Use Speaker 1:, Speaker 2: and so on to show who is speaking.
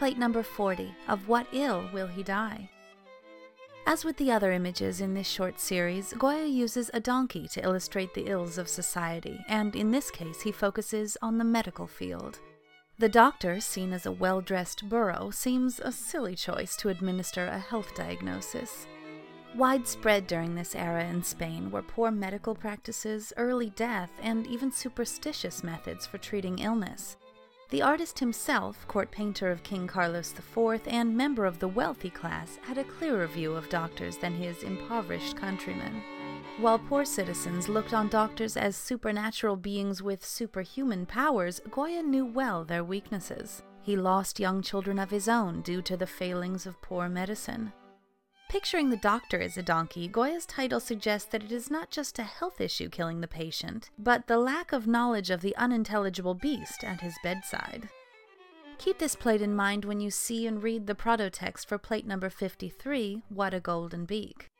Speaker 1: plate number 40 of What Ill Will He Die? As with the other images in this short series, Goya uses a donkey to illustrate the ills of society, and in this case, he focuses on the medical field. The doctor, seen as a well dressed burro, seems a silly choice to administer a health diagnosis. Widespread during this era in Spain were poor medical practices, early death, and even superstitious methods for treating illness. The artist himself, court painter of King Carlos IV and member of the wealthy class, had a clearer view of doctors than his impoverished countrymen. While poor citizens looked on doctors as supernatural beings with superhuman powers, Goya knew well their weaknesses. He lost young children of his own due to the failings of poor medicine. Picturing the doctor as a donkey, Goya's title suggests that it is not just a health issue killing the patient, but the lack of knowledge of the unintelligible beast at his bedside. Keep this plate in mind when you see and read the Prado text for plate number 53, What a Golden Beak.